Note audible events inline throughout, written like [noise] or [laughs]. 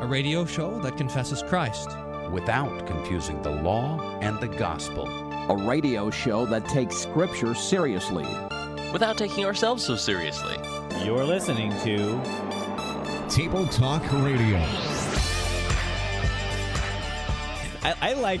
a radio show that confesses Christ. without confusing the law and the gospel. A radio show that takes Scripture seriously. without taking ourselves so seriously. You're listening to Table Talk Radio. I, I like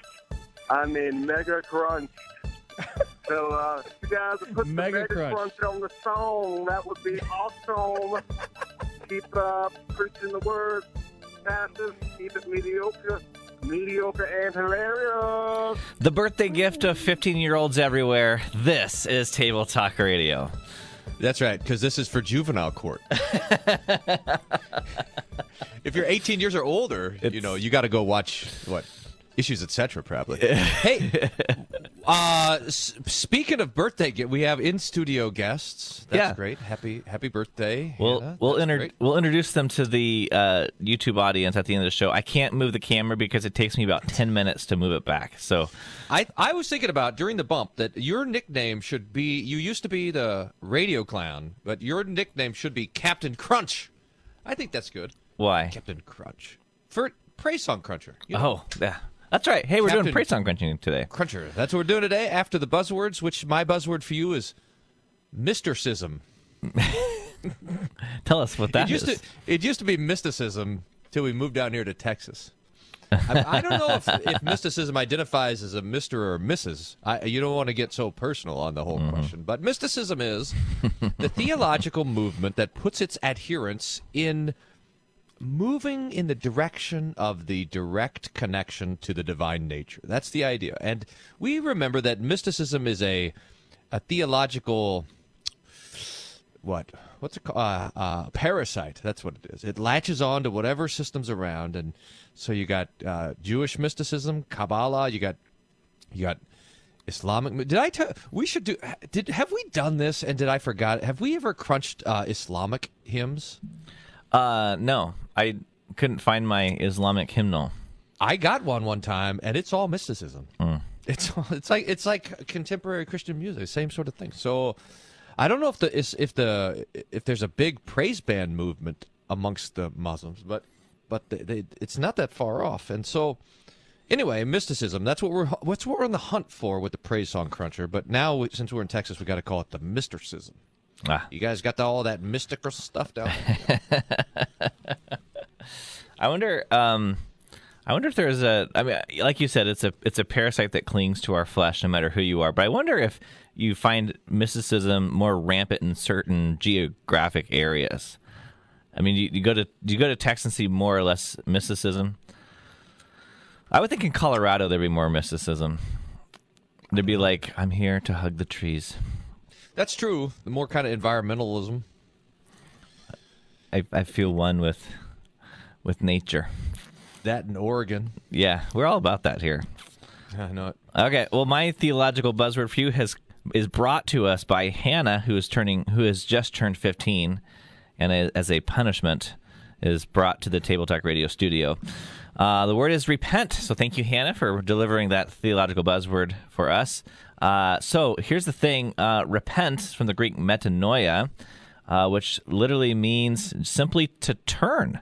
I mean, mega Crunch. [laughs] so, uh, if you guys would put Mega the mega crunch. crunch. on the song, that would be awesome. keep uh, preaching the word, pastors. Keep it mediocre, mediocre and hilarious. The birthday gift of 15 year olds everywhere. This is Table Talk Radio. That's right, because this is for juvenile court. [laughs] if you're 18 years or older, you know you got to go watch what issues, etc. Probably. hey, [laughs] uh, s- speaking of birthday, we have in studio guests. That's Yeah. great. Happy Happy birthday. We'll Hannah. we'll inter- great. we'll introduce them to the uh, YouTube audience at the end of the show. I can't move the camera because it takes me about 10 minutes to move it back. So I I was thinking about during the bump that your nickname should be. You used to be the radio clown, but your nickname should be Captain Crunch. I think that's good. why? Captain Crunch for praise song cruncher. You know, Oh, yeah. That's right. Hey, we're doing Captain- praise song crunching today. cruncher. That's what we're doing today. After the buzzwords, which my buzzword for you is mysticism. [laughs] Tell us what that it used is. to it used to be mysticism till we moved down here to Texas. I, I don't know if, if [laughs] mysticism identifies as a Mister or Mrs. I, you don't want to get so personal on the whole Mm-hmm. question, but mysticism is the theological movement that puts its adherents in moving in the direction of the direct connection to the divine nature. That's the idea, and we remember that mysticism is a a theological what what's it called? Uh, uh, parasite. That's what it is. It latches on to whatever systems around. And so you got uh, jewish mysticism kabbalah you got you got islamic did i tell we should do did have we done this? And did i forgot have we ever crunched uh, islamic hymns Uh, no, I couldn't find my Islamic hymnal. i got one one time and it's all mysticism it's all- it's like it's like contemporary christian music same sort of thing so I don't know if the if the if there's a big praise band movement amongst the Muslims, but but they, they, it's not that far off. And so, anyway, mysticism. That's what we're what's what we're on the hunt for with the praise song cruncher. But now, since we're in Texas, we got to call it the mysticism. Ah. You guys got the, all that mystical stuff down. there? [laughs] I wonder. Um, I wonder if there's a. I mean, like you said, it's a it's a parasite that clings to our flesh, no matter who you are. But I wonder if you find mysticism more rampant in certain geographic areas. I mean, you, you go to do you go to Texas and see more or less mysticism? I would think in Colorado there'd be more mysticism. There'd be like, I'm here to hug the trees. That's true. The more kind of environmentalism. I, I feel one with with nature. That in Oregon. Yeah, we're all about that here. I know it. Okay, well, my theological buzzword for you has is brought to us by Hannah, who is turning, who has just turned fifteen, and as a punishment, is brought to the Table Talk Radio studio. Uh, the word is repent. So thank you, Hannah, for delivering that theological buzzword for us. Uh, so here's the thing: uh, repent from the Greek metanoia, uh, which literally means simply to turn.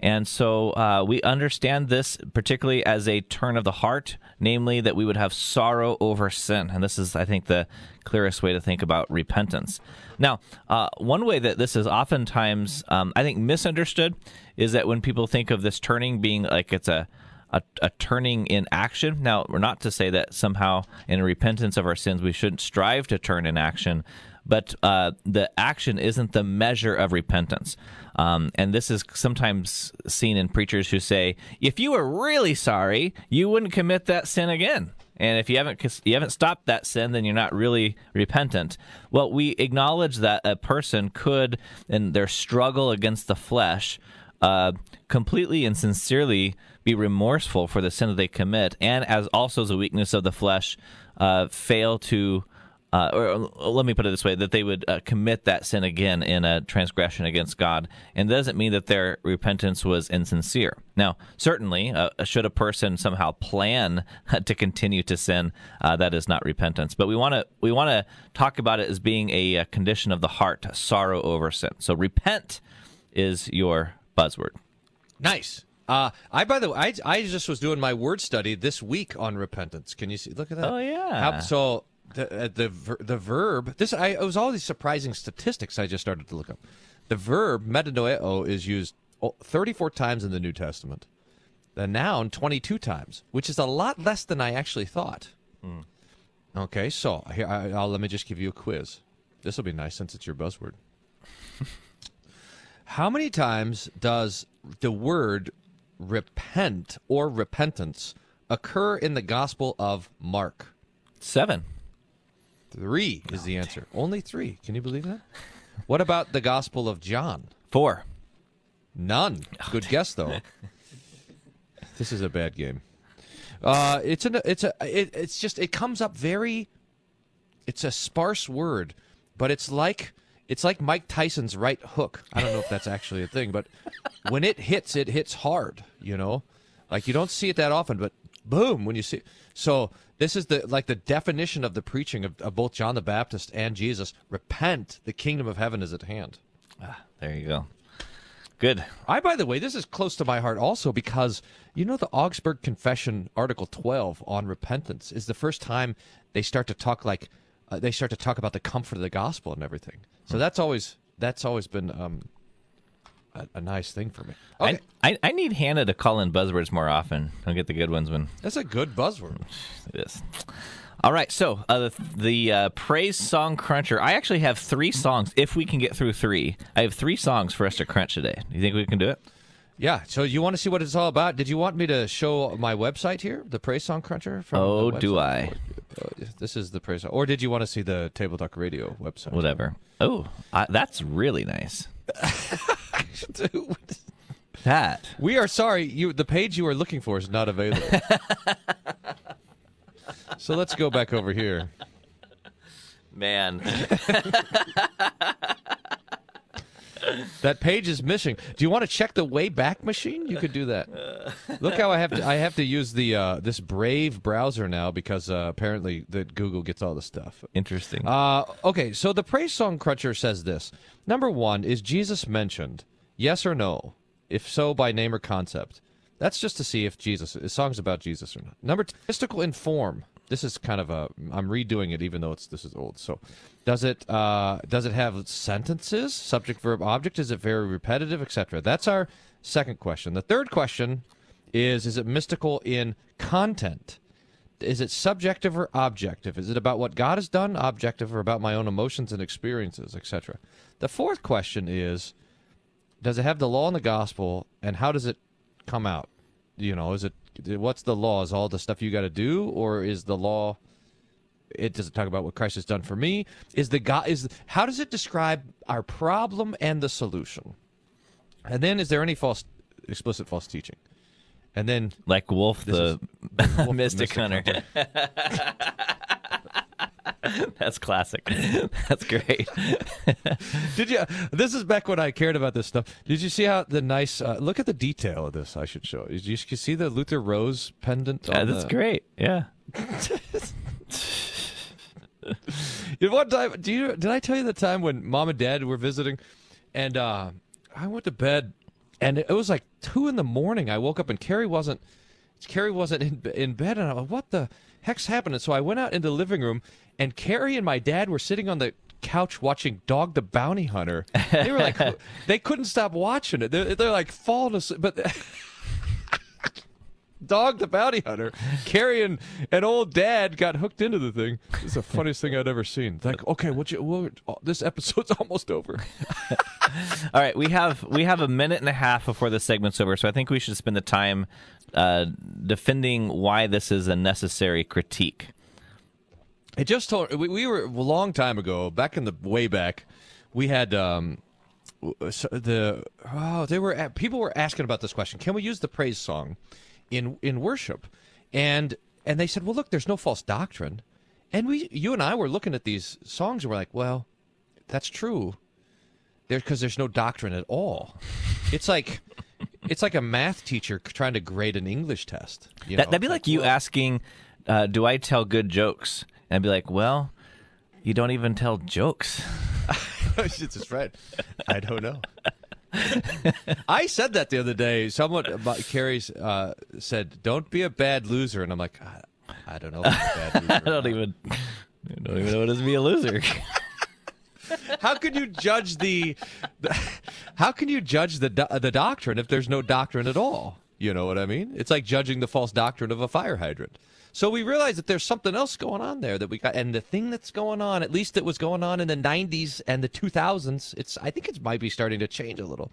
And so uh, we understand this particularly as a turn of the heart, namely that we would have sorrow over sin. And this is, I think, the clearest way to think about repentance. Now, uh, one way that this is oftentimes, um, I think, misunderstood is that when people think of this turning being like it's a a, a turning in action. Now, we're not to say that somehow in repentance of our sins we shouldn't strive to turn in action, but uh, the action isn't the measure of repentance. Um, and this is sometimes seen in preachers who say, if you were really sorry, you wouldn't commit that sin again. And if you haven't you haven't stopped that sin, then you're not really repentant. Well, we acknowledge that a person could, in their struggle against the flesh, uh, completely and sincerely be remorseful for the sin that they commit, and as also as a weakness of the flesh, uh, fail to. Uh, or uh, let me put it this way: that they would uh, commit that sin again in a transgression against God, and doesn't mean that their repentance was insincere. Now, certainly, uh, should a person somehow plan [laughs] to continue to sin, uh, that is not repentance. But we want to we want to talk about it as being a, a condition of the heart, sorrow over sin. So, repent is your buzzword. Nice. Uh, I by the way, I, I just was doing my word study this week on repentance. Can you see? Look at that. Oh, yeah. How, so the uh, the the verb this I it was all these surprising statistics I just started to look up. The verb metanoeo is used 34 times in the New Testament. The noun 22 times, which is a lot less than I actually thought. Okay, so here I, I'll, let me just give you a quiz. This will be nice since it's your buzzword. [laughs] How many times does the word repent or repentance occur in the Gospel of Mark? Seven. Three is the answer. Only three. Can you believe that? [laughs] What about the Gospel of John? Four. None. Good guess though. [laughs] this is a bad game. Uh, it's an it's a it, it's just it comes up very. It's a sparse word, but it's like it's like Mike Tyson's right hook. I don't know if that's actually a thing, but when it hits, it hits hard. You know, like you don't see it that often, but boom when you see. So this is the like the definition of the preaching of, of both John the Baptist and Jesus. Repent, the kingdom of heaven is at hand. Ah, there you go. Good. I, by the way, this is close to my heart also because you know the Augsburg Confession, Article 12 on repentance is the first time they start to talk like uh, they start to talk about the comfort of the gospel and everything. So that's always that's always been um, a, a nice thing for me. Okay, I, I I need Hannah to call in buzzwords more often. I'll get the good ones when that's a good buzzword. it is. All right, so uh, the, the uh, praise song cruncher. I actually have three songs. If we can get through three, I have three songs for us to crunch today. Do you think we can do it? Yeah. So you want to see what it's all about? Did you want me to show my website here, the Praise Song Cruncher? From Oh, do? I? Uh, This is the Praise Song, or did you want to see the Table Talk Radio website? Whatever. Oh, I, that's really nice. [laughs] Dude. That. We are sorry. You the page you are looking for is not available. [laughs] so let's go back over here. Man. [laughs] That page is missing. Do you want to check the Wayback Machine? You could do that. Look how I have to. I have to use the uh, this Brave browser now because uh, apparently that Google gets all the stuff. Interesting. Uh, okay, so the Praise Song Cruncher says this. Number one, is Jesus mentioned? Yes or no? If so, by name or concept. That's just to see if Jesus is songs about Jesus or not. Number two, mystical in form. This is kind of a. I'm redoing it, even though it's this is old. So, does it uh, does it have sentences, subject, verb, object? Is it very repetitive, etc.? That's our second question. The third question is: Is it mystical in content? is it subjective or objective? Is it about what God has done, objective, or about my own emotions and experiences, etc.? The fourth question is does it have the law and the gospel, and how does it come out? You know, is it what's the law? Is all the stuff you got to do, or is the law? It doesn't talk about what Christ has done for me? Is the God is how does it describe our problem and the solution? And then, is there any false, explicit false teaching? And then like Wolf the [laughs] Wolf, Mystic, Hunter. [laughs] [laughs] That's classic. [laughs] That's great. [laughs] Did you? This is back when I cared about this stuff. Did you see how the nice? Uh, look at the detail of this. I should show. Did you, you see the Luther Rose pendant? Yeah, that's the- great. Yeah. You know, one time, do you? Did I tell you the time when mom and dad were visiting, and uh, I went to bed, and it was like two in the morning. I woke up and Carrie wasn't. Carrie wasn't in in bed, and I'm like, "What the heck's happening?" So I went out into the living room, and Carrie and my dad were sitting on the couch watching Dog the Bounty Hunter. They were like, [laughs] they couldn't stop watching it. They're, they're like falling asleep, but. [laughs] Dog the Bounty Hunter. Carrie and, and old dad got hooked into the thing. It's the funniest thing I'd ever seen. Like, okay, what you, what, oh, this episode's [laughs] almost over. All right, we have we have a minute and a half before the segment's over, so I think we should spend the time uh, defending why this is a necessary critique. It just told we, we were a long time ago, back in the way back, we had um, so the oh they were people were asking about this question. Can we use the praise song in in worship? And and they said, well, look, there's no false doctrine. And we, you and I were looking at these songs and we're like, well, that's true. There, because there's no doctrine at all. It's like, it's like a math teacher trying to grade an English test. You That, know? that'd be It's like you well, asking, uh, "Do I tell good jokes?" And be like, "Well, you don't even tell jokes." [laughs] it's just right. I don't know. I said that the other day. Someone, about- Carrie's uh, said, "Don't be a bad loser," and I'm like, I, I don't know. If I'm a bad [laughs] loser I don't even, I don't even know what it is to be a loser. [laughs] How can you judge the, the how can you judge the the doctrine if there's no doctrine at all? You know what I mean? It's like judging the false doctrine of a fire hydrant. So we realize that there's something else going on there that we got, and the thing that's going on, at least that was going on in the '90s and the 2000s, it's I think it might be starting to change a little.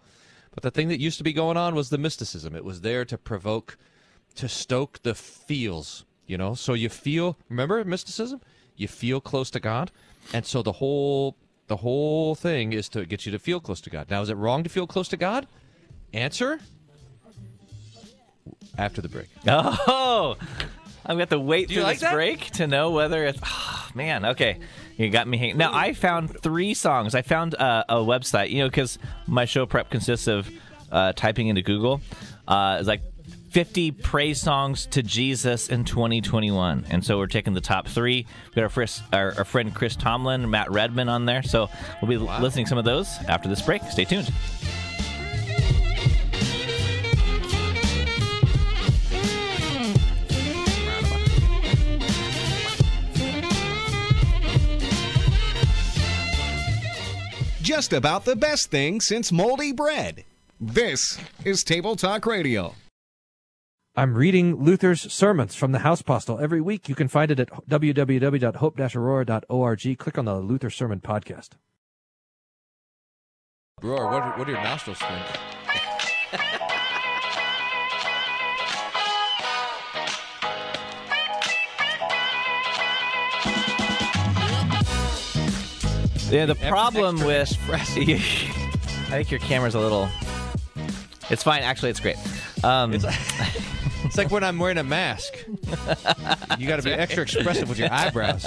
But the thing that used to be going on was the mysticism. It was there to provoke, to stoke the feels. You know, so you feel. Remember mysticism? You feel close to God, and so the whole the whole thing is to get you to feel close to God. Now, is it wrong to feel close to God? Answer after the break. [laughs] Oh, I've got to wait Do you through like this that? break to know whether it's. Oh, [sighs] man, okay, you got me. Hanging. Now I found three songs. I found uh, a website, you know, because my show prep consists of uh, typing into Google. Uh, it's like 50 praise songs to Jesus in 2021, and so we're taking the top three. We got our, fris- our, our friend Chris Tomlin, Matt Redman on there. So we'll be listening to some of those after this break. Stay tuned. Just about the best thing since moldy bread. This is Table Talk Radio. I'm reading Luther's sermons from the House Postil every week. You can find it at www.hope-aurora.org. Click on the Luther Sermon Podcast. Roar, what, what do your nostrils think? [laughs] Yeah, the problem with expressive. [laughs] I think your camera's a little. It's fine. Actually, it's great. Um, It's like [laughs] when I'm wearing a mask. You got to be extra expressive with your eyebrows.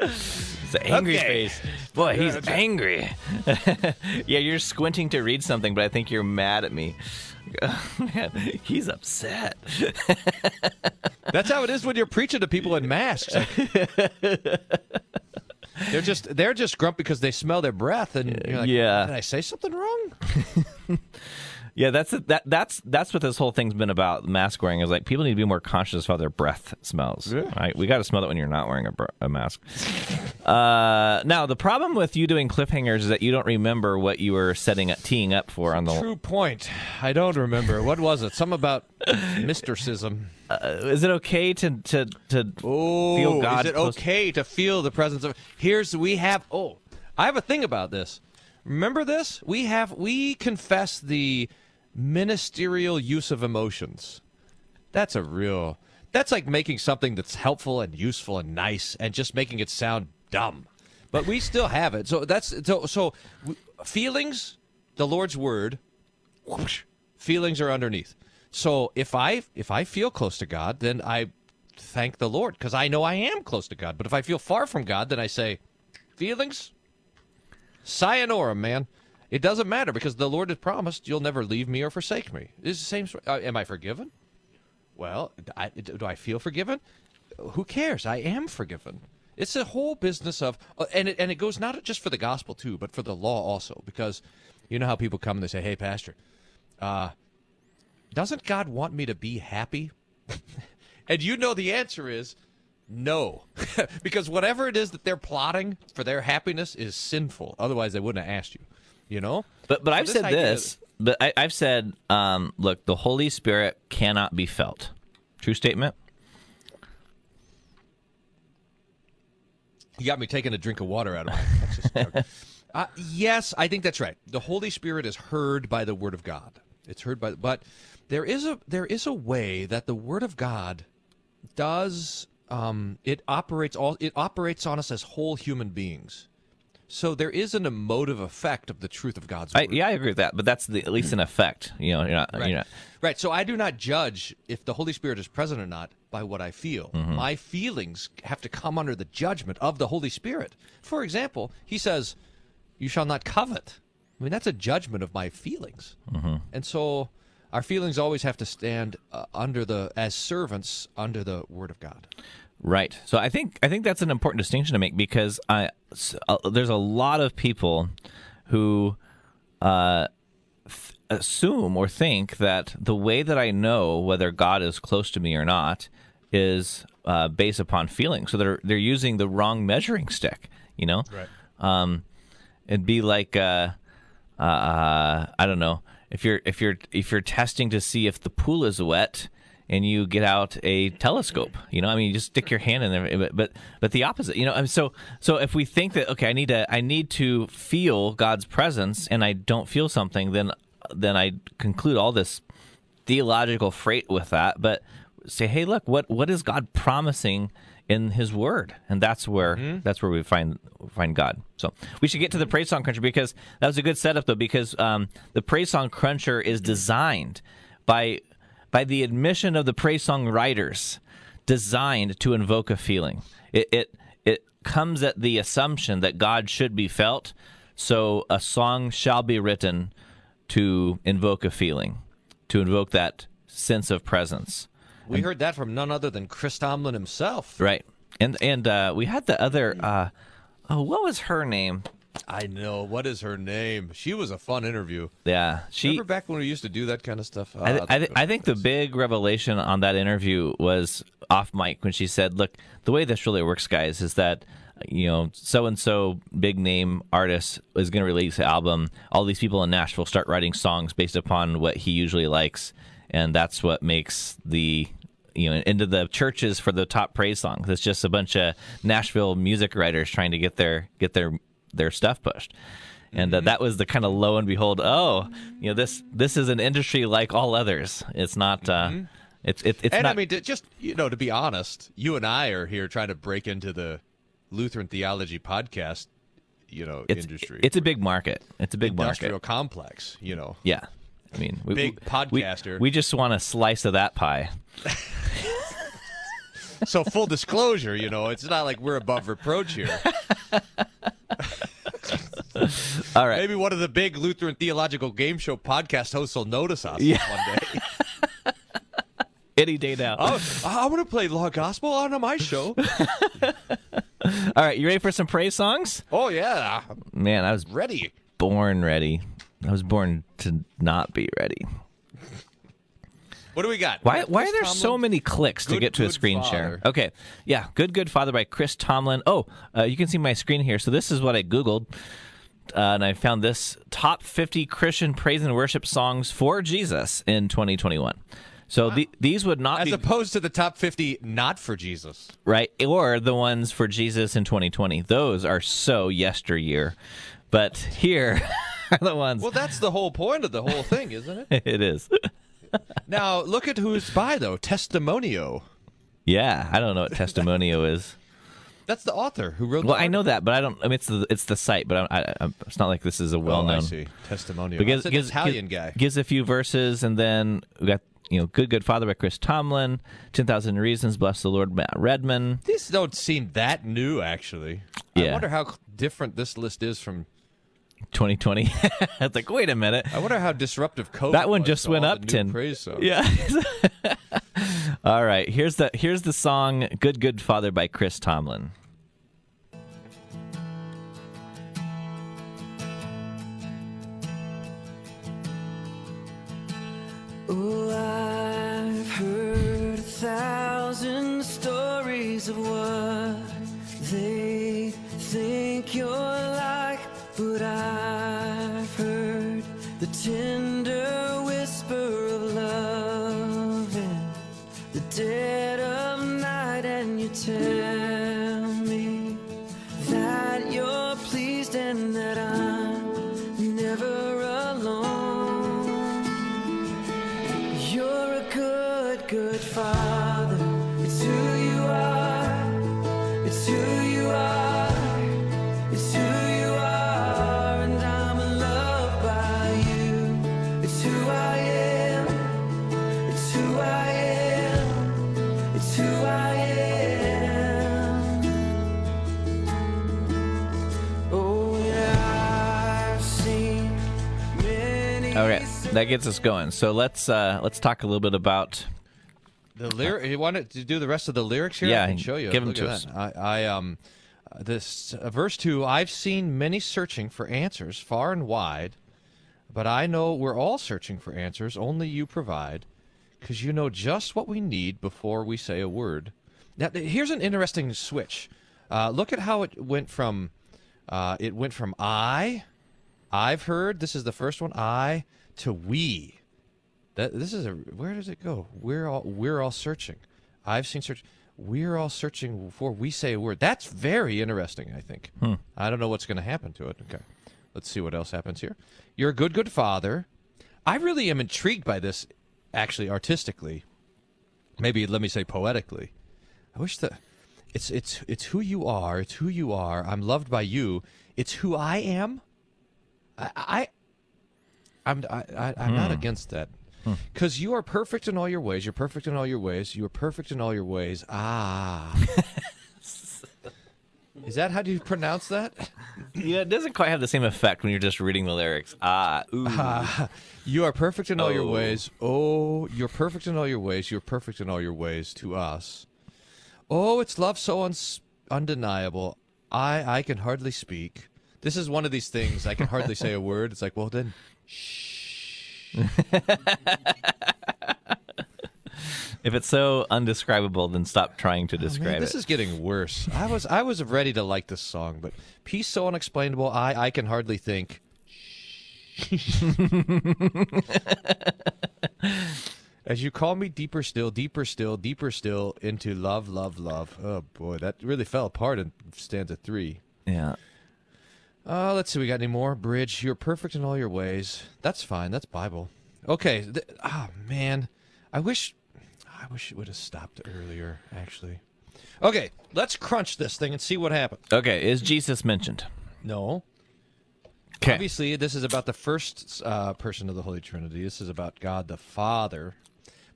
it's an angry Okay. face. Boy, he's angry. [laughs] yeah, you're squinting to read something, but I think you're mad at me. [laughs] Man, he's upset. [laughs] That's how it is when you're preaching to people in masks. Like- [laughs] they're just they're just grumpy because they smell their breath, and you're like, Yeah. Did I say something wrong? Yeah, that's that. That's that's what this whole thing's been about. Mask wearing is like people need to be more conscious of how their breath smells. Right? We got to smell it when you're not wearing a, br- a mask. Uh, now the problem with you doing cliffhangers is that you don't remember what you were setting up, teeing up for on the. True point. I don't remember. What was it? Some about [laughs] mysticism. Is it okay to to to Oh, feel God is it okay to feel the presence of? Here's we have. Oh, I have a thing about this. Remember this? We have we confess the ministerial use of emotions. That's a real. That's like making something that's helpful and useful and nice, and just making it sound dumb. But we still have it. So that's so. So feelings, the Lord's word. whoosh, feelings are underneath. So if I if I feel close to God, then I thank the Lord because I know I am close to God. But if I feel far from God, then I say, feelings, sayonara, man. It doesn't matter because the Lord has promised you'll never leave me or forsake me. It's the same. sort- Uh, am I forgiven? Well, I, do I feel forgiven? Who cares? I am forgiven. It's a whole business of, uh, and it, and it goes not just for the gospel too, but for the law also. Because you know how people come and they say, "Hey, pastor, uh, doesn't God want me to be happy?" [laughs] and you know the answer is no, [laughs] because whatever it is that they're plotting for their happiness is sinful. Otherwise, they wouldn't have asked you. You know. But but So I've this said idea- this. But I, I've said, um, look, the Holy Spirit cannot be felt. True statement. You got me taking a drink of water out of my. That's just joking. [laughs] uh, yes, I think that's right. The Holy Spirit is heard by the Word of God. It's heard by, but there is a there is a way that the Word of God does um, it operates all it operates on us as whole human beings. So there is an emotive effect of the truth of God's I, word. yeah, I agree with that. But that's the, at least an effect. You know, you're not. Right. You're not Right. So I do not judge if the Holy Spirit is present or not by what I feel. Mm-hmm. My feelings have to come under the judgment of the Holy Spirit. For example, he says, You shall not covet. I mean, that's a judgment of my feelings. Mm-hmm. And so our feelings always have to stand uh, under the, as servants under the Word of God. Right. So I think I think that's an important distinction to make because I uh, there's a lot of people who uh, th- assume or think that the way that I know whether God is close to me or not is uh, based upon feelings. So they're they're using the wrong measuring stick. You know. Right. Um, it'd be like uh, uh, I don't know if you're if you're if you're testing to see if the pool is wet and you get out a telescope. You know, I mean, you just stick your hand in there, but but, but the opposite. You know, so so if we think that okay, I need to I need to feel God's presence, and I don't feel something, then then I conclude all this theological freight with that. But say, hey, look, what what is God promising? in his word and that's where that's where we find find god so we should get to the praise song cruncher because that was a good setup though because um, the praise song cruncher is designed by by the admission of the praise song writers designed to invoke a feeling it it, it comes at the assumption that god should be felt so a song shall be written to invoke a feeling to invoke that sense of presence We heard that from none other than Chris Tomlin himself. Right. And and uh, we had the other. Uh, oh, what was her name? I know. What is her name? She was a fun interview. Yeah, she. Remember back when we used to do that kind of stuff? I, th- Ah, I, th- I think the big revelation on that interview was off mic when she said, "Look, the way this really works, guys, is that." You know, so and so big name artist is going to release an album. All these people in Nashville start writing songs based upon what he usually likes, and that's what makes the you know into the churches for the top praise songs. It's just a bunch of Nashville music writers trying to get their get their their stuff pushed. And Mm-hmm. uh, that was the kind of lo and behold. Oh, you know this this is an industry like all others. It's not. Uh, It's it, it's Mm-hmm. and not. I mean, to, just you know, to be honest, you and I are here trying to break into the Lutheran theology podcast, you know, it's industry. it's a big market. It's a big market. industrial market. complex. You know, Yeah. I mean, we, Big we- podcaster. We, we just want a slice of that pie. [laughs] [laughs] so full disclosure, you know, it's not like we're above reproach here. [laughs] [laughs] All right. Maybe one of the big Lutheran theological game show podcast hosts will notice us Yeah. one day. [laughs] Any day now. Oh, I want to play Law Gospel on my show. [laughs] All right. You ready for some praise songs? Oh yeah, Man, I was ready. born ready. I was born to not be ready. What do we got? Why, Chris why are there so many clicks to Good, get to a Good screen share? Okay, yeah, "Good Good Father" by Chris Tomlin. Oh, uh, you can see my screen here. So this is what I googled, uh, and I found this top 50 Christian praise and worship songs for Jesus in 2021. So the, these would not As be opposed to the top 50 not for Jesus. right, or the ones for Jesus in 2020. Those are so yesteryear, but here [laughs] are the ones. Well, that's the whole point of the whole thing, isn't it? [laughs] it is. [laughs] [laughs] now, look at who's by, though. Testimonio. Yeah, I don't know what testimonio is. That's the author who wrote. Well, I know that, but I don't. I mean, it's the it's the site, but I, I, it's not like this is a well Oh, I known. see. Testimonio. But gives, an gives, Italian gives- guy. gives a few verses, and then we got you know, "Good Good Father" by Chris Tomlin, 10,000 Reasons, "Bless the Lord" Matt Redman. These don't seem that new, actually. Yeah. I wonder how different this list is from. 2020. [laughs] it's like, wait a minute. I wonder how disruptive COVID. That one was just to went up 10. Praise songs. Yeah. [laughs] All right. Here's the here's the song "Good Good Father" by Chris Tomlin. Oh, I've heard a thousand stories of what they think you're like, but I've heard the tender whisper of love in the dead of night, and you tell that gets us going. So let's uh, let's talk a little bit about The lyric. You want to do the rest of the lyrics here? Yeah, I can show you. give 'em Look to us. that. I, I um, this uh, verse two. I've seen many searching for answers far and wide, but I know we're all searching for answers. Only you provide, because you know just what we need before we say a word. Now, here's an interesting switch. Uh, look at how it went from. Uh, it went from I, I've heard. This is the first one. I to we. That this is a where does it go? We're all we're all searching. I've seen search. We're all searching for. We say a word. That's very interesting. I think. Hmm. I don't know what's going to happen to it. Okay, let's see what else happens here. You're a good, good father. I really am intrigued by this, actually, artistically. Maybe let me say poetically. I wish that it's it's it's who you are. It's who you are. I'm loved by you. It's who I am. I, I I'm I, I, I'm not against that. Because you are perfect in all your ways. You're perfect in all your ways. You are perfect in all your ways. Ah. [laughs] Is that how do you pronounce that? yeah, it doesn't quite have the same effect when you're just reading the lyrics. Ah, ooh. [laughs] You are perfect in all your Oh. ways. Oh, you're perfect in all your ways. You're perfect in all your ways to us. Oh, it's love so uns- undeniable. I I can hardly speak. This is one of these things I can hardly say a word. It's like, well then, if it's so undescribable, then stop trying to Oh, man, describe this is getting worse. I was I was ready to like this song, but peace so unexplainable. I I can hardly think. As you call me deeper still, deeper still, deeper still into love, love, love. Oh boy, that really fell apart in stanza three. yeah. Uh, let's see, we got any more? Bridge, you're perfect in all your ways. That's fine. That's Bible. Okay. Ah, oh man, I wish, I wish it would have stopped earlier. Actually. Okay, let's crunch this thing and see what happens. Okay, is Jesus mentioned? No. Okay. Obviously, this is about the first uh, person of the Holy Trinity. This is about God the Father.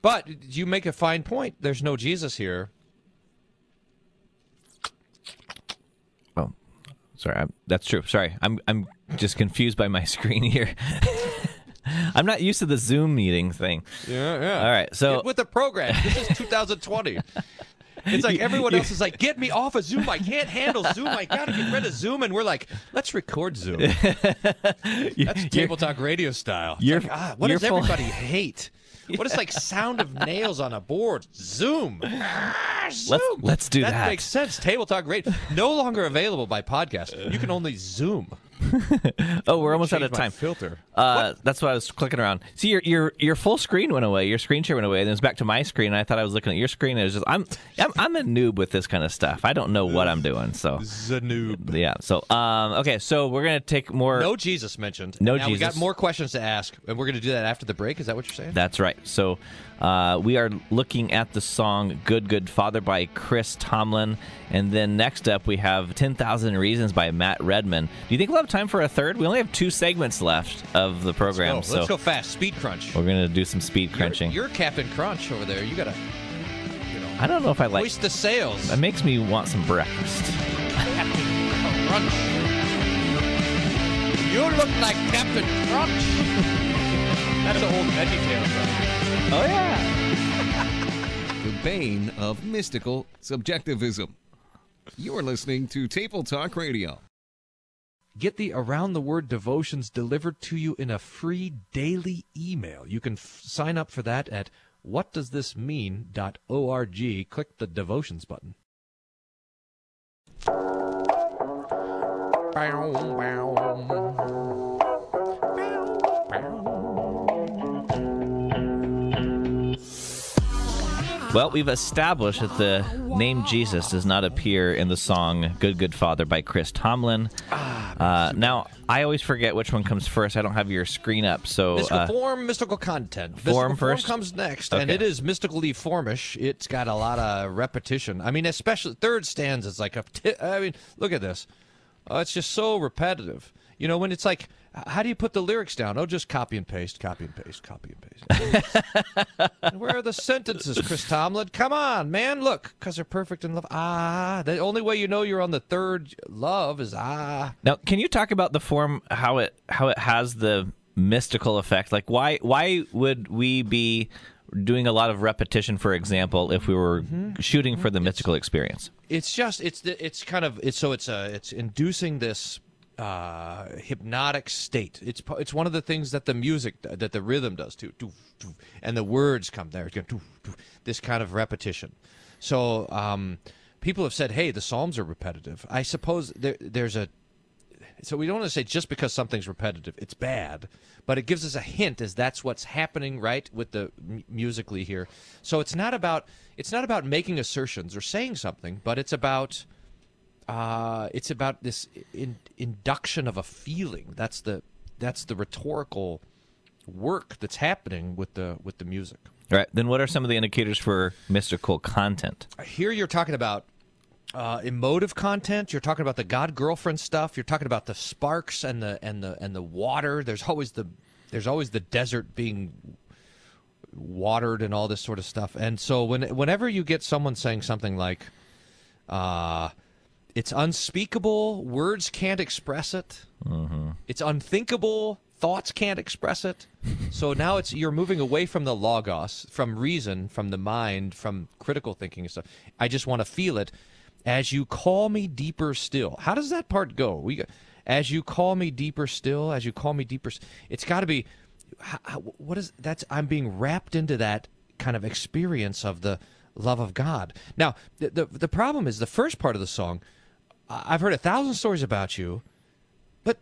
But you make a fine point. There's no Jesus here. Oh, sorry. I'm, that's true. Sorry, I'm I'm just confused by my [laughs] screen here. [laughs] I'm not used to the Zoom meeting thing. Yeah, yeah. All right, so- Get with the program. This is 2020. [laughs] It's like everyone else is like, get me off of Zoom. I can't handle Zoom. I gotta get rid of Zoom. And we're like, let's record Zoom. That's table talk radio style. It's you're- like, ah, what does full- everybody hate? [laughs] What is like sound of nails on a board? Zoom. [laughs] Ah, Zoom. Let's- let's do that. makes sense. Table talk radio no longer available by podcast. You can only Zoom. [laughs] Oh, we're almost out of time. Filter. Uh, that's why I was clicking around. See, your your your full screen went away. Your screen share went away, and it was back to my screen. And I thought I was looking at your screen. And it was just I'm I'm, I'm a noob with this kind of stuff. I don't know what I'm doing. So Zanoob. yeah. So um okay. So we're gonna take more. No Jesus mentioned. No now We got more questions to ask, and we're going to do that after the break. Is that what you're saying? That's right. So uh, we are looking at the song "Good Good Father" by Chris Tomlin, and then next up we have "10,000 Reasons" by Matt Redman. Do you think we'll have time for a third? We only have two segments left of the program, Let's go. so Let's go fast. Speed crunch. we're gonna do some speed You're- crunching. You're, Captain Crunch over there. You got to, you know, I don't know if I like. hoist the sails. That makes me want some breakfast. Captain Crunch. You look like Captain Crunch. That's an old Veggie Tales. Oh yeah. [laughs] The bane of mystical subjectivism. You're listening to Table Talk Radio. Get the Around the Word devotions delivered to you in a free daily email. You can f- sign up for that at whatdoesthismean.org. Click the devotions button. Well, we've established that the name Jesus does not appear in the song "Good Good Father" by Chris Tomlin. Uh, now, I always forget which one comes first. I don't have your screen up, so Mystical uh, form, mystical content. form mystical first? form comes next, and it is mystically formish. It's got a lot of repetition. I mean, especially third stanza is like a. T- I mean, look at this. Uh, it's just so repetitive. You know, when it's like, how do you put the lyrics down? Oh, just copy and paste, copy and paste, copy and paste. And [laughs] Where are the sentences, Chris Tomlin? Come on, man. Look, because they're perfect in love. Ah, the only way you know you're on the third love is ah. now can you talk about the form how it how it has the mystical effect? Like why why would we be doing a lot of repetition, for example, if we were shooting for the mystical experience? it's just it's it's kind of it's so it's uh it's inducing this uh hypnotic state. It's it's one of the things that the music that the rhythm does too. And the words come there. This kind of repetition. So um people have said hey the psalms are repetitive. I suppose there there's a so we don't want to say just because something's repetitive it's bad but it gives us a hint as that's what's happening right with the m- musically here. So it's not about it's not about making assertions or saying something but it's about uh, it's about this in, induction of a feeling that's the that's the rhetorical work that's happening with the with the music All right. Then what are some of the indicators for mystical content? here you're talking about uh, emotive content. You're talking about the god girlfriend stuff. You're talking about the sparks and the and the and the water. There's always the there's always the desert being watered and all this sort of stuff. And so when whenever you get someone saying something like, uh, "It's unspeakable. Words can't express it. Mm-hmm. It's unthinkable. Thoughts can't express it." So now it's you're moving away from the logos, from reason, from the mind, from critical thinking and stuff. I just want to feel it as you call me deeper still. How does that part go? We as you call me deeper still, as you call me deeper. It's got to be what is that's I'm being wrapped into that kind of experience of the love of God. Now, the the, the problem is the first part of the song. I've heard a thousand stories about you, but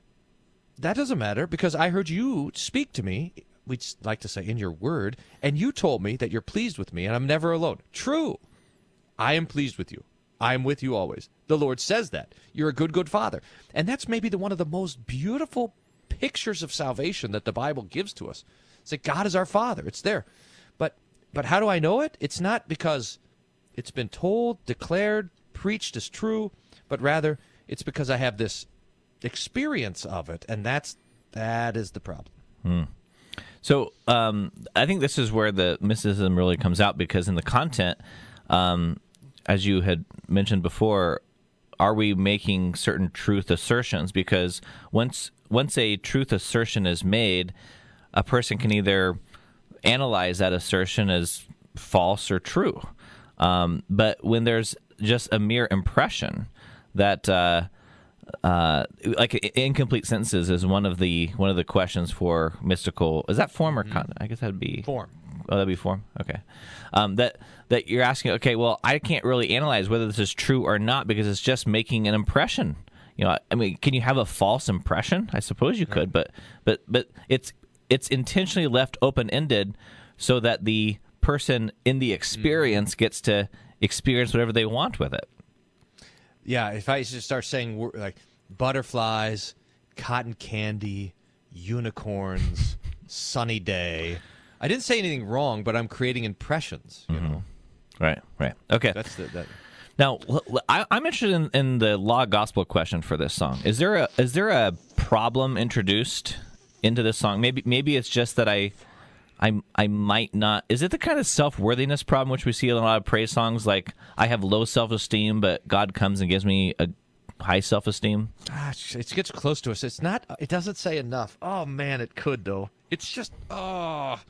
that doesn't matter because I heard you speak to me. We'd like to say in your word, and you told me that you're pleased with me, and I'm never alone. True, I am pleased with you. I am with you always. The Lord says that. You're a good, good father. And that's maybe the one of the most beautiful pictures of salvation that the Bible gives to us. It's that God is our father. It's there. But but how do I know it? It's not because it's been told, declared, preached as true, but rather it's because I have this experience of it, and that's that is the problem. So um, I think this is where the mysticism really comes out because in the content, um, as you had mentioned before, are we making certain truth assertions? Because once once a truth assertion is made, a person can either analyze that assertion as false or true. Um, but when there's just a mere impression that uh, uh, like incomplete sentences is one of the one of the questions for mystical. Is that form or content? I guess that'd be Form. Oh, that'd be form. Okay, um, that that you're asking. Okay, well, I can't really analyze whether this is true or not because it's just making an impression. You know, I mean, can you have a false impression? I suppose you could, but but but it's it's intentionally left open ended so that the person in the experience gets to experience whatever they want with it. Yeah, if I just start saying like butterflies, cotton candy, unicorns, [laughs] sunny day, I didn't say anything wrong, but I'm creating impressions. You mm-hmm. know, Right, right. Okay. that's the that. Now, I, am interested in, in the law gospel question for this song. Is there a is there a problem introduced into this song? Maybe maybe it's just that I I I might not. Is it the kind of self worthiness problem which we see in a lot of praise songs? Like I have low self esteem, but God comes and gives me a high self esteem. It gets close to us. It's not. It doesn't say enough. Oh man, it could though. It's just oh.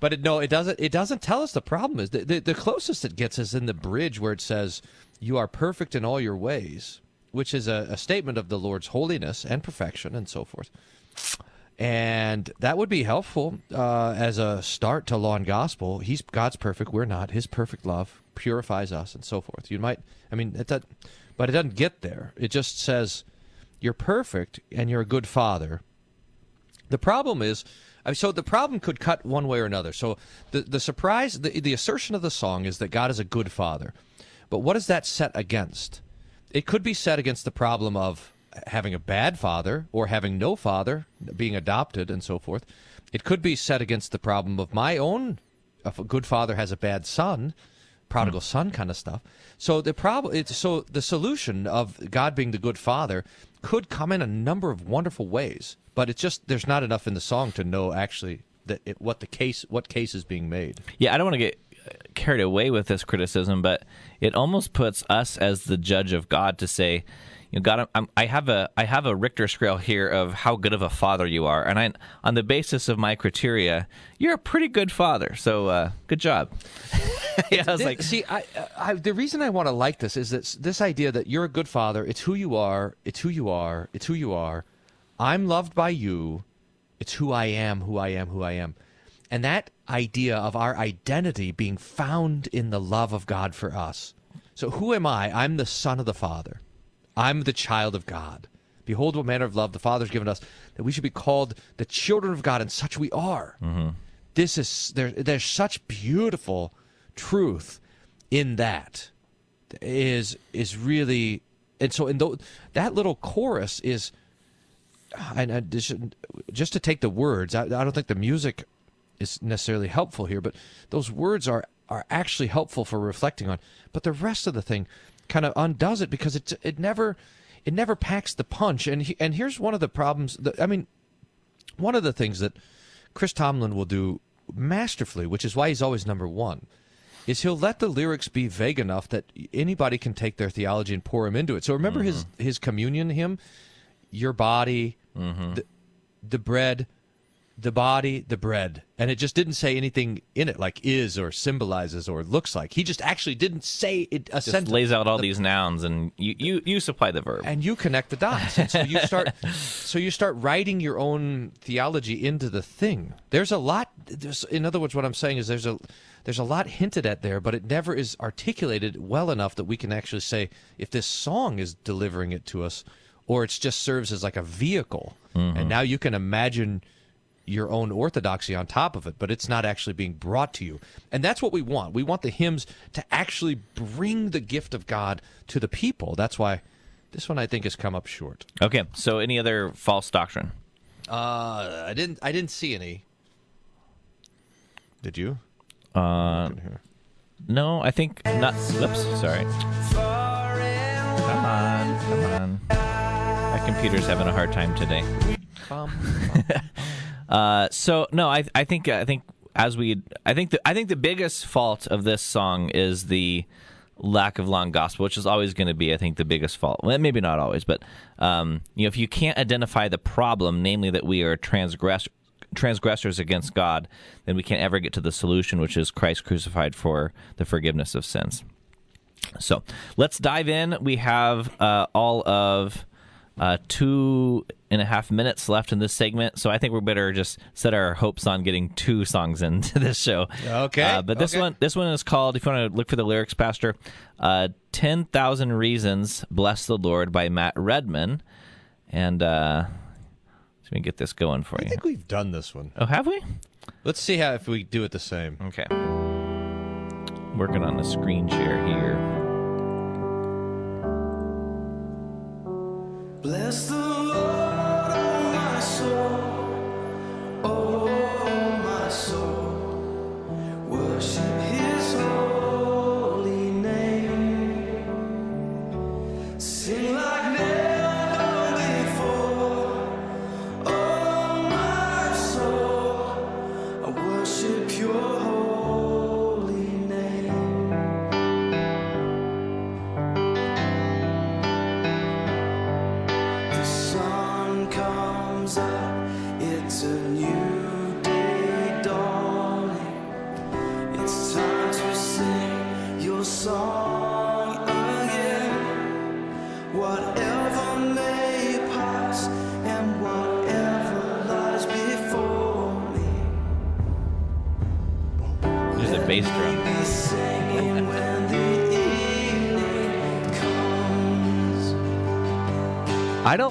But it, no, it doesn't. It doesn't tell us the problem is the, the the closest it gets is in the bridge where it says, "You are perfect in all your ways," which is a, a statement of the Lord's holiness and perfection and so forth. And that would be helpful uh, as a start to law and gospel. He's God's perfect; we're not. His perfect love purifies us, and so forth. You might, I mean, it does, but it doesn't get there. It just says you're perfect and you're a good father. The problem is, so the problem could cut one way or another. So the the surprise, the the assertion of the song is that God is a good father, but what is that set against? It could be set against the problem of having a bad father or having no father, being adopted, and so forth. It could be set against the problem of my own. If a good father has a bad son, prodigal hmm. son kind of stuff. So the problem, it's, so the solution of God being the good father could come in a number of wonderful ways, but it's just there's not enough in the song to know actually that it, what the case what case is being made. Yeah, I don't want to get carried away with this criticism, but it almost puts us as the judge of God to say, you know, God, I'm, I have a I have a Richter scale here of how good of a father you are, and I on the basis of my criteria, you're a pretty good father. So uh, good job. [laughs] yeah, I was Thi- like, see, I, I, the reason I want to like this is that this idea that you're a good father. It's who you are. It's who you are. It's who you are. I'm loved by you. It's who I am. Who I am. Who I am. And that idea of our identity being found in the love of God for us. So who am I? I'm the son of the Father. I'm the child of God. Behold, what manner of love the Father's given us, that we should be called the children of God, and such we are. Mm-hmm. This is there there's such beautiful truth in that. Is is really and so in tho- that little chorus is and I just, just to take the words I, I don't think the music is necessarily helpful here but those words are are actually helpful for reflecting on. But the rest of the thing kind of undoes it because it it never it never packs the punch. And he, and here's one of the problems that I mean one of the things that Chris Tomlin will do masterfully, which is why he's always number one, is he'll let the lyrics be vague enough that anybody can take their theology and pour him into it. So remember his mm-hmm. his communion hymn, your body, mm-hmm. the, the bread, the body, the bread, and it just didn't say anything in it like is or symbolizes or looks like. He just actually didn't say it. A just sentence. lays out all these nouns, and you you you supply the verb. and you connect the dots and so you [laughs] start so you start writing your own theology into the thing there's a lot there's in other words what i'm saying is there's a there's a lot hinted at there but it never is articulated well enough that we can actually say if this song is delivering it to us or it just serves as like a vehicle and mm-hmm. now you can imagine your own orthodoxy on top of it, but it's not actually being brought to you. And that's what we want. We want the hymns to actually bring the gift of God to the people. That's why this one I think has come up short. okay, so any other false doctrine? Uh, I didn't I didn't see any. Did you? Uh, no, I think not. Whoops, sorry. Come on, come on. My computer's having a hard time today. [laughs] Uh, so no, I I think I think as we I think the I think the biggest fault of this song is the lack of long gospel, which is always going to be I think the biggest fault. Well, maybe not always, but um, you know if you can't identify the problem, namely that we are transgress transgressors against God, then we can't ever get to the solution, which is Christ crucified for the forgiveness of sins. So let's dive in. We have uh, all of uh, two and a half minutes left in this segment, so I think we better just set our hopes on getting two songs [laughs] into this show. Okay, Uh, but this okay. one, this one is called. If you want to look for the lyrics, Pastor, uh, "Ten Thousand Reasons Bless the Lord" by Matt Redman, and uh, let me get this going for I you. I think we've done this one. Oh, have we? Let's see how if we do it the same. Okay. Working on the screen share here. Bless the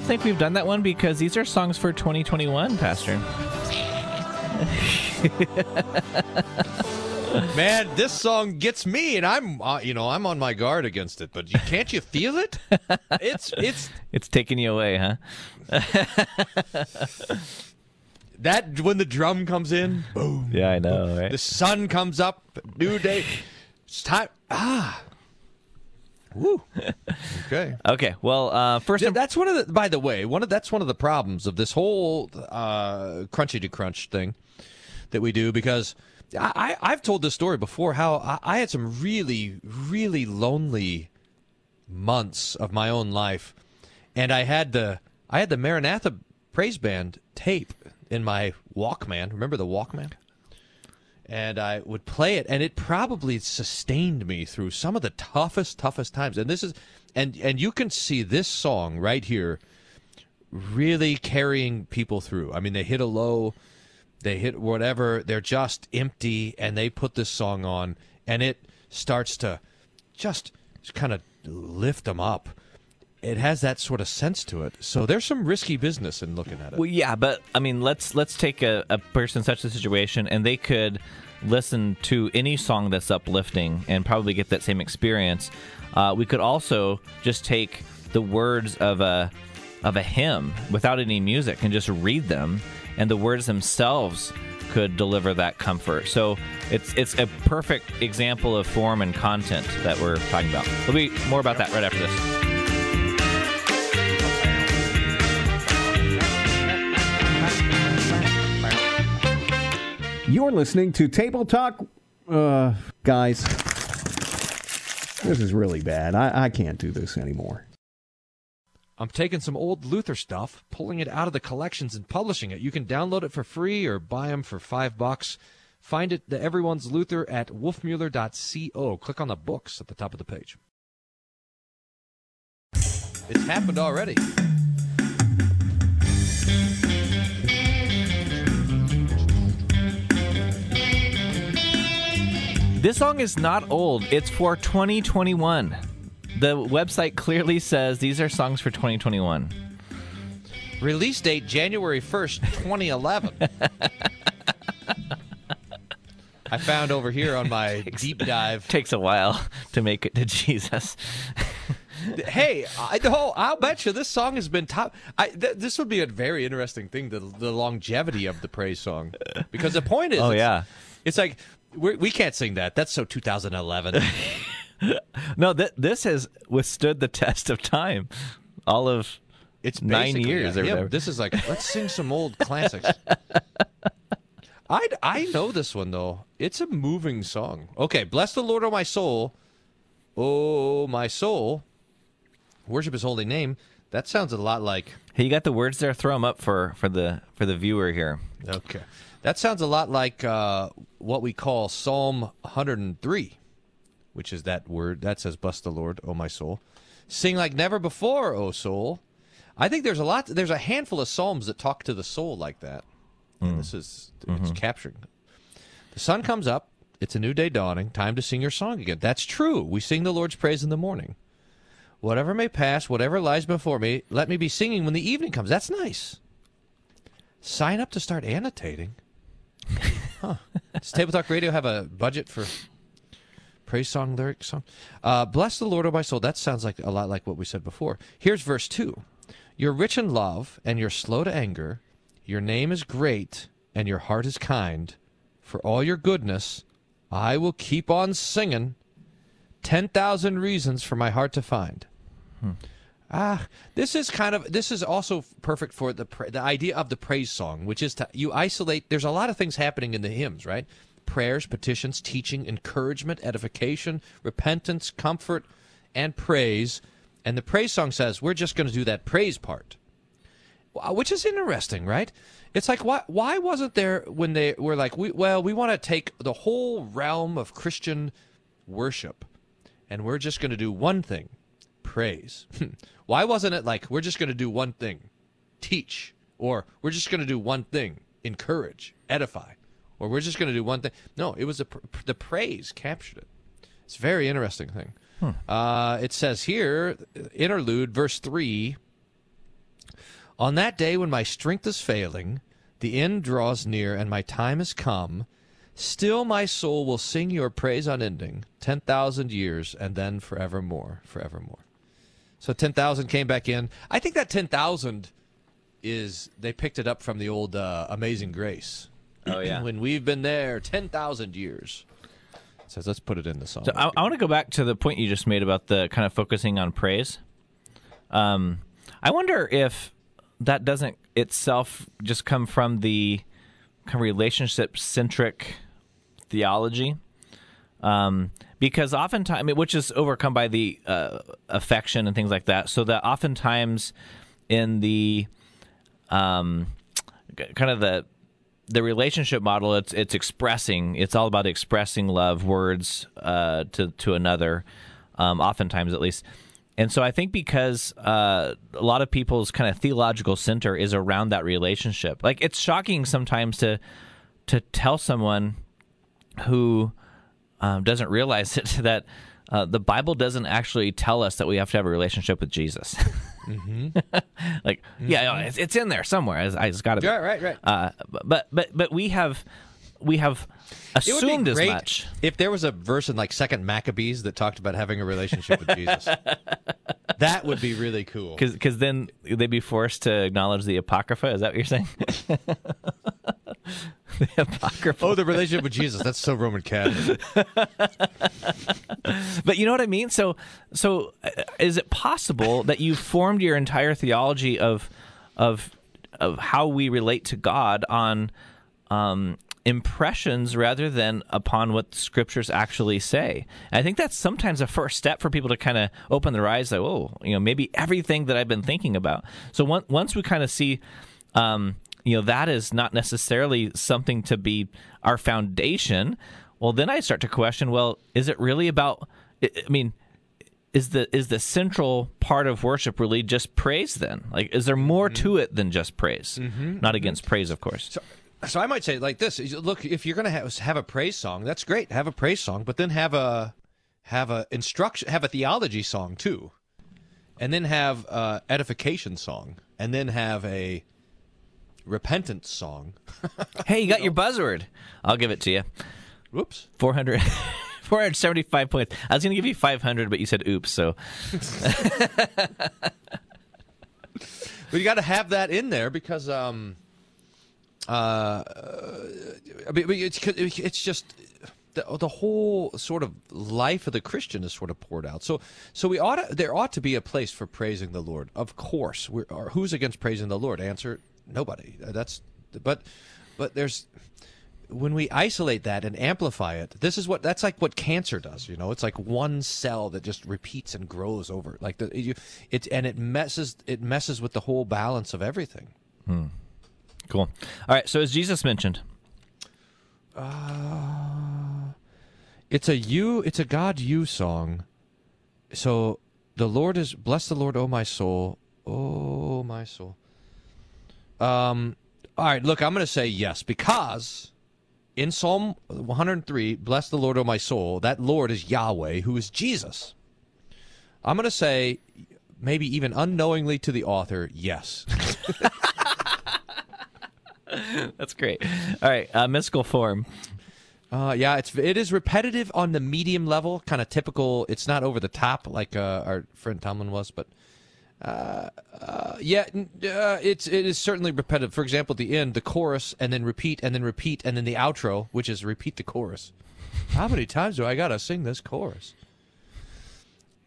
think we've done that one because these are songs for 2021, Pastor. [laughs] Man, this song gets me, and I'm uh, you know I'm on my guard against it. But you, can't you feel it? It's it's [laughs] It's taking you away, huh? [laughs] that when the drum comes in, boom. Yeah, I know, right? The sun comes up, new day. It's time. Ah. Woo. [laughs] Okay. Okay, well, uh, first, Yeah, that's one of the. By the way, one of that's one of the problems of this whole uh, crunchy to crunch thing that we do because I, I I've told this story before how I, I had some really really lonely months of my own life, and I had the I had the Maranatha Praise Band tape in my Walkman. Remember the Walkman? And I would play it, and it probably sustained me through some of the toughest, toughest times. And this is, and and you can see this song right here, really carrying people through. I mean, they hit a low, they hit whatever, they're just empty, and they put this song on, and it starts to just kind of lift them up. It has that sort of sense to it. So there's some risky business in looking at it. Well, yeah, but I mean, let's let's take a, a person in such a situation, and they could listen to any song that's uplifting and probably get that same experience. Uh, we could also just take the words of a of a hymn without any music and just read them, and the words themselves could deliver that comfort. So it's it's a perfect example of form and content that we're talking about. There'll be more about that right after this. You're listening to Table Talk. Uh, guys, this is really bad. I, I can't do this anymore. I'm taking some old Luther stuff, pulling it out of the collections and publishing it. You can download it for free or buy them for five bucks. Find it, the Everyone's Luther, at wolfmueller.co. Click on the books at the top of the page. It's happened already. This song is not old. It's for 2021. The website clearly says these are songs for 2021. Release date January 1st, 2011. [laughs] I found over here on my deep dive. Takes a while to make it to Jesus. [laughs] hey, I know. I'll bet you this song has been top. I, th- this would be a very interesting thing the, the longevity of the praise song. Because the point is. Oh, it's- yeah. It's like, we're, we can't sing that. That's so 2011. [laughs] [laughs] no, th- this has withstood the test of time. All of It's nine years a or whatever. This is like let's sing some old [laughs] classics. I I know this one though. It's a moving song. Okay, bless the Lord, O my soul, oh my soul, worship His holy name. That sounds a lot like Hey, you got the words there. Throw them up for for the for the viewer here. okay. That sounds a lot like uh, what we call Psalm 103, which is that word that says, "Bless the Lord, O my soul." Sing like never before, O soul. I think there's a lot. There's a handful of psalms that talk to the soul like that. And this is it's capturing. The sun comes up. It's a new day dawning. Time to sing your song again. That's true. We sing the Lord's praise in the morning. Whatever may pass, whatever lies before me, let me be singing when the evening comes. That's nice. Sign up to start annotating. Huh. Does Table Talk Radio have a budget for praise song, lyric song? Uh, Bless the Lord, O my soul. That sounds like a lot like what we said before. Here's verse 2. You're rich in love, and you're slow to anger. Your name is great, and your heart is kind. For all your goodness, I will keep on singing. 10,000 reasons for my heart to find. Ah, this is kind of this is also perfect for the the idea of the praise song, which is to you isolate. There's a lot of things happening in the hymns, right? Prayers, petitions, teaching, encouragement, edification, repentance, comfort, and praise. And the praise song says we're just going to do that praise part, which is interesting, right? It's like why why wasn't there when they were like we well we want to take the whole realm of Christian worship and we're just going to do one thing praise. Why wasn't it like we're just going to do one thing, teach, or we're just going to do one thing, encourage, edify, or we're just going to do one thing? No, it was a, pr- the praise captured it. It's a very interesting thing. Uh, it says here, interlude, verse three. On that day when my strength is failing, the end draws near, and my time has come. Still, my soul will sing your praise unending, 10,000 years, and then forevermore, forevermore. So 10,000 came back in. I think that 10,000 is, they picked it up from the old uh, Amazing Grace. Oh, yeah. [clears throat] when we've been there 10,000 years. It says, let's put it in the song. So I, I want to go back to the point you just made about the kind of focusing on praise. Um, I wonder if that doesn't itself just come from the kind of relationship centric theology. Um, because oftentimes, which is overcome by the uh, affection and things like that. So that oftentimes in the um, kind of the the relationship model, it's it's expressing. It's all about expressing love, words uh, to to another. Um, oftentimes, at least. And so I think because uh, a lot of people's kind of theological center is around that relationship. Like it's shocking sometimes to to tell someone who um, doesn't realize [laughs] it that uh, the Bible doesn't actually tell us that we have to have a relationship with Jesus. [laughs] like, yeah, it's, it's in there somewhere. I, I just got to. Right, right, right. Uh, but but but we have we have It assumed as much. if there was a verse in like Second Maccabees that talked about having a relationship with Jesus. [laughs] that would be really cool. Because then they'd be forced to acknowledge the Apocrypha. Is that what you're saying? The Apocrypha. Oh, the relationship with Jesus. That's so Roman Catholic. [laughs] But you know what I mean? So, so uh, is it possible that you formed your entire theology of of of how we relate to God on um, impressions rather than upon what the scriptures actually say? And I think that's sometimes a first step for people to kind of open their eyes. Like, oh, you know, maybe everything that I've been thinking about. So once once we kind of see. Um, you know that is not necessarily something to be our foundation. Well then i start to question well is it really about i mean is the is the central part of worship really just praise then? Like is there more mm-hmm. to it than just praise? Mm-hmm. Not against praise of course. So, so I might say it like this: is, Look, if you're going to have, have a praise song, that's great. Have a praise song, but then have a have a instruction, have a theology song too, and then have a edification song, and then have a repentance song. [laughs] hey you got your buzzword i'll give it to you Whoops. 400 [laughs] 475 points i was going to give you 500 but you said oops so [laughs] But you got to have that in there because, um, uh, I mean, it's it's just the, the whole sort of life of the Christian is sort of poured out. So, so we ought to, there ought to be a place for praising the Lord. Of course, we're, or who's against praising the Lord? Answer: Nobody. That's but, but there's when we isolate that and amplify it, this is what that's like what cancer does. You know, it's like one cell that just repeats and grows over. Like the you, it and it messes it messes with the whole balance of everything. Hmm. cool all right so as jesus mentioned It's a you. It's a God you song. So the Lord is bless the Lord, oh my soul, oh my soul. Um. All right. Look, I'm going to say yes because in Psalm 103, bless the Lord, oh my soul. That Lord is Yahweh, who is Jesus. I'm going to say maybe even unknowingly to the author, yes. [laughs] that's great all right uh, mystical form Uh, yeah, it's it is repetitive on the medium level, kind of typical. It's not over the top like uh, our friend Tomlin was, but uh, uh, yeah, uh, it's it is certainly repetitive. For example, at the end, the chorus, and then repeat, and then repeat, and then the outro, which is repeat the chorus. How many times do I gotta sing this chorus?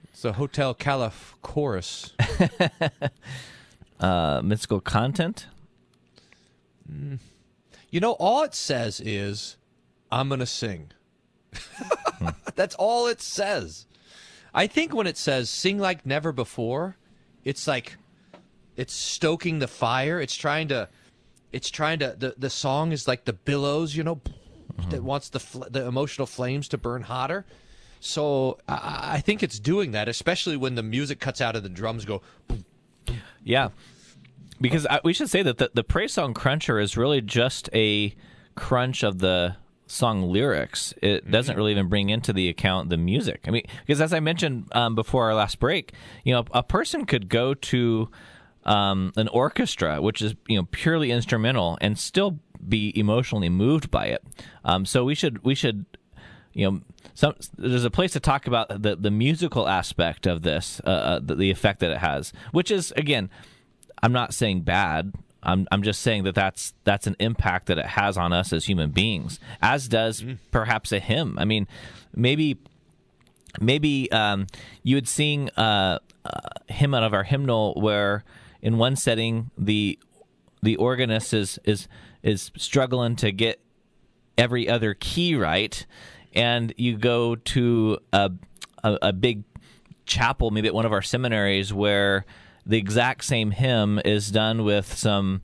It's the Hotel California chorus. [laughs] uh, mystical content You know, all it says is, I'm to sing. [laughs] That's all it says. I think when it says sing like never before, it's like it's stoking the fire. It's trying to, it's trying to, the, the song is like the billows, you know, that mm-hmm. wants the, fl- the emotional flames to burn hotter. So I, I think it's doing that, especially when the music cuts out and the drums go. Yeah, because I, we should say that the, the praise song cruncher is really just a crunch of the song lyrics. It doesn't really even bring into the account the music. I mean, because as I mentioned um, before our last break, you know, a person could go to um, an orchestra, which is you know purely instrumental, and still be emotionally moved by it. Um, so we should we should you know some there's a place to talk about the the musical aspect of this uh, uh, the, the effect that it has which is again i'm not saying bad i'm i'm just saying that that's that's an impact that it has on us as human beings as does perhaps a hymn. I mean maybe maybe um, you would sing uh, a hymn out of our hymnal where in one setting the the organist is is is struggling to get every other key right and you go to a, a, a big chapel, maybe at one of our seminaries, where the exact same hymn is done with some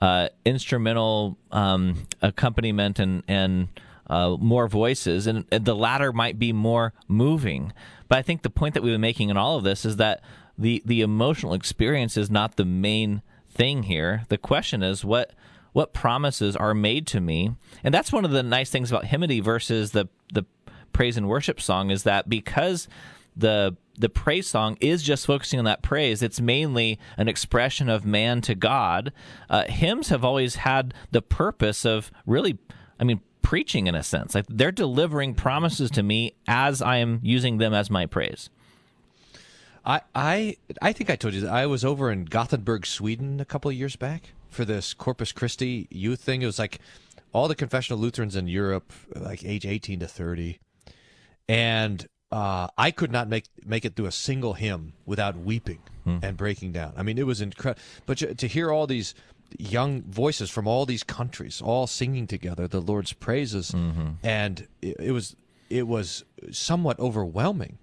uh, instrumental um, accompaniment and and uh, more voices, and, and the latter might be more moving. But I think the point that we've been making in all of this is that the the emotional experience is not the main thing here. The question is what what promises are made to me, and that's one of the nice things about hymnody versus the the praise and worship song is that because the the praise song is just focusing on that praise. It's mainly an expression of man to God. Uh, hymns have always had the purpose of really, I mean, preaching in a sense. Like they're delivering promises to me as I am using them as my praise. I, I I think I told you that I was over in Gothenburg, Sweden, a couple of years back for this Corpus Christi youth thing. It was like all the confessional Lutherans in Europe, like age eighteen to thirty, and uh, I could not make make it through a single hymn without weeping and breaking down. I mean, it was incredible. But to, to hear all these young voices from all these countries all singing together the Lord's praises, and it, it was it was somewhat overwhelming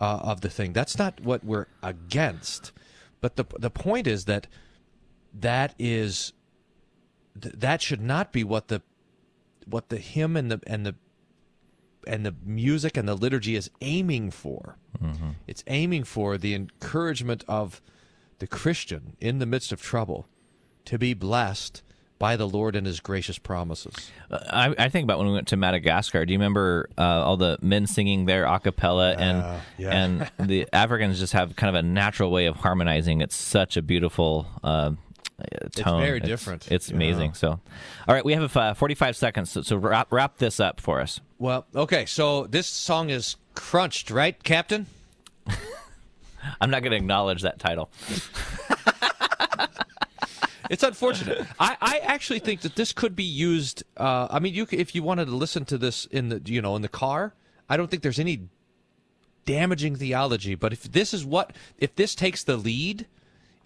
uh, of the thing. That's not what we're against, but the the point is that that is th- that should not be what the what the hymn and the and the and the music and the liturgy is aiming for. It's aiming for the encouragement of the Christian in the midst of trouble to be blessed by the Lord and His gracious promises. Uh, I, I think about when we went to Madagascar. Do you remember uh, all the men singing there a cappella and Uh, yeah. and the [laughs] Africans just have kind of a natural way of harmonizing. It's such a beautiful uh, tone. very different. It's amazing. So, all right, we have uh, 45 seconds. So, so wrap wrap this up for us. Well, okay, so this song is crunched, right, Captain? [laughs] I'm not going to acknowledge that title. [laughs] It's unfortunate. I, I actually think that this could be used. Uh, I mean, you if you wanted to listen to this in the you know in the car, I don't think there's any damaging theology. But if this is what if this takes the lead,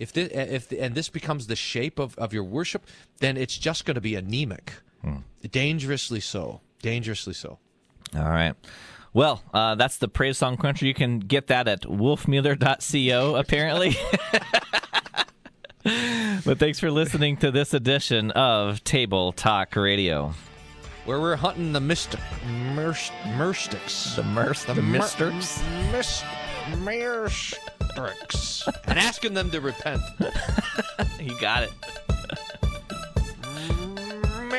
if this if and this becomes the shape of, of your worship, then it's just going to be anemic, dangerously so, dangerously so. All right. Well, uh, that's the praise song cruncher. You can get that at wolfmueller.co, [laughs] apparently. [laughs] but thanks for listening to this edition of Table Talk Radio. Where we're hunting the mystic, merst, merstics, The Merce, the, mer- Misters. mis, merstics, and asking them to repent. [laughs] You got it.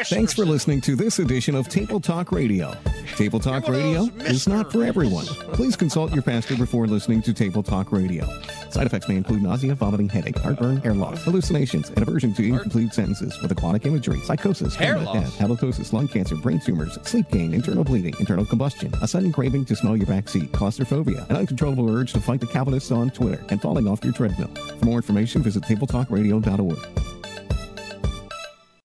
Thanks for listening to this edition of Table Talk Radio. Table Talk Radio is not for everyone. Please consult your pastor before listening to Table Talk Radio. Side effects may include nausea, vomiting, headache, heartburn, hair loss, hallucinations, and aversion to incomplete sentences with aquatic imagery, psychosis, Hair loss. death, halitosis, lung cancer, brain tumors, sleep gain, internal bleeding, internal combustion, a sudden craving to smell your backseat, claustrophobia, an uncontrollable urge to fight the Calvinists on Twitter, and falling off your treadmill. For more information, visit tabletalkradio.org.